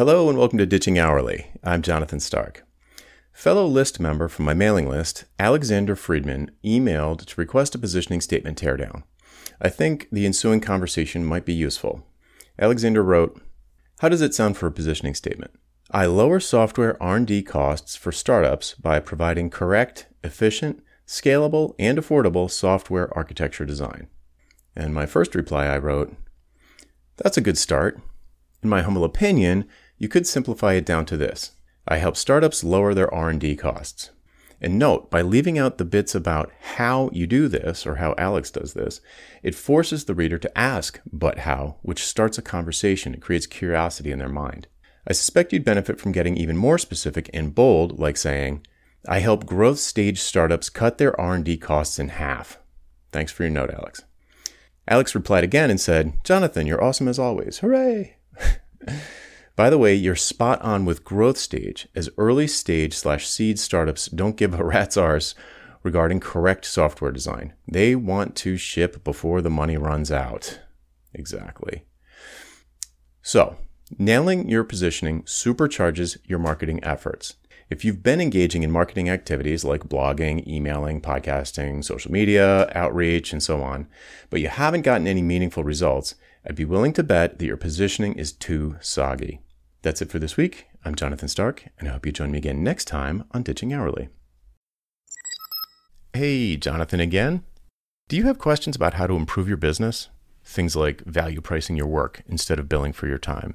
Hello and welcome to Ditching Hourly. I'm Jonathan Stark. Fellow list member from my mailing list, Alexander Friedman, emailed to request a positioning statement teardown. I think the ensuing conversation might be useful. Alexander wrote, "How does it sound for a positioning statement? I lower software R&D costs for startups by providing correct, efficient, scalable, and affordable software architecture design." And my first reply I wrote, "That's a good start. In my humble opinion, you could simplify it down to this. I help startups lower their R&D costs. And note, by leaving out the bits about how you do this or how Alex does this, it forces the reader to ask, but how, which starts a conversation. It creates curiosity in their mind. I suspect you'd benefit from getting even more specific and bold, like saying, I help growth stage startups cut their R&D costs in half. Thanks for your note, Alex. Alex replied again and said, Jonathan, you're awesome as always. Hooray! By the way, you're spot on with growth stage, as early stage slash seed startups don't give a rat's arse regarding correct software design. They want to ship before the money runs out. Exactly. So, nailing your positioning supercharges your marketing efforts. If you've been engaging in marketing activities like blogging, emailing, podcasting, social media, outreach, and so on, but you haven't gotten any meaningful results, I'd be willing to bet that your positioning is too soggy. That's it for this week. I'm Jonathan Stark, and I hope you join me again next time on Ditching Hourly. Hey, Jonathan again. Do you have questions about how to improve your business? Things like value pricing your work instead of billing for your time,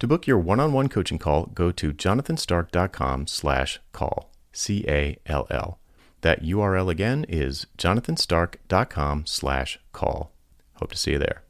To book your one-on-one coaching call, go to jonathanstark.com slash call, C-A-L-L. That URL again is jonathanstark.com slash call. Hope to see you there.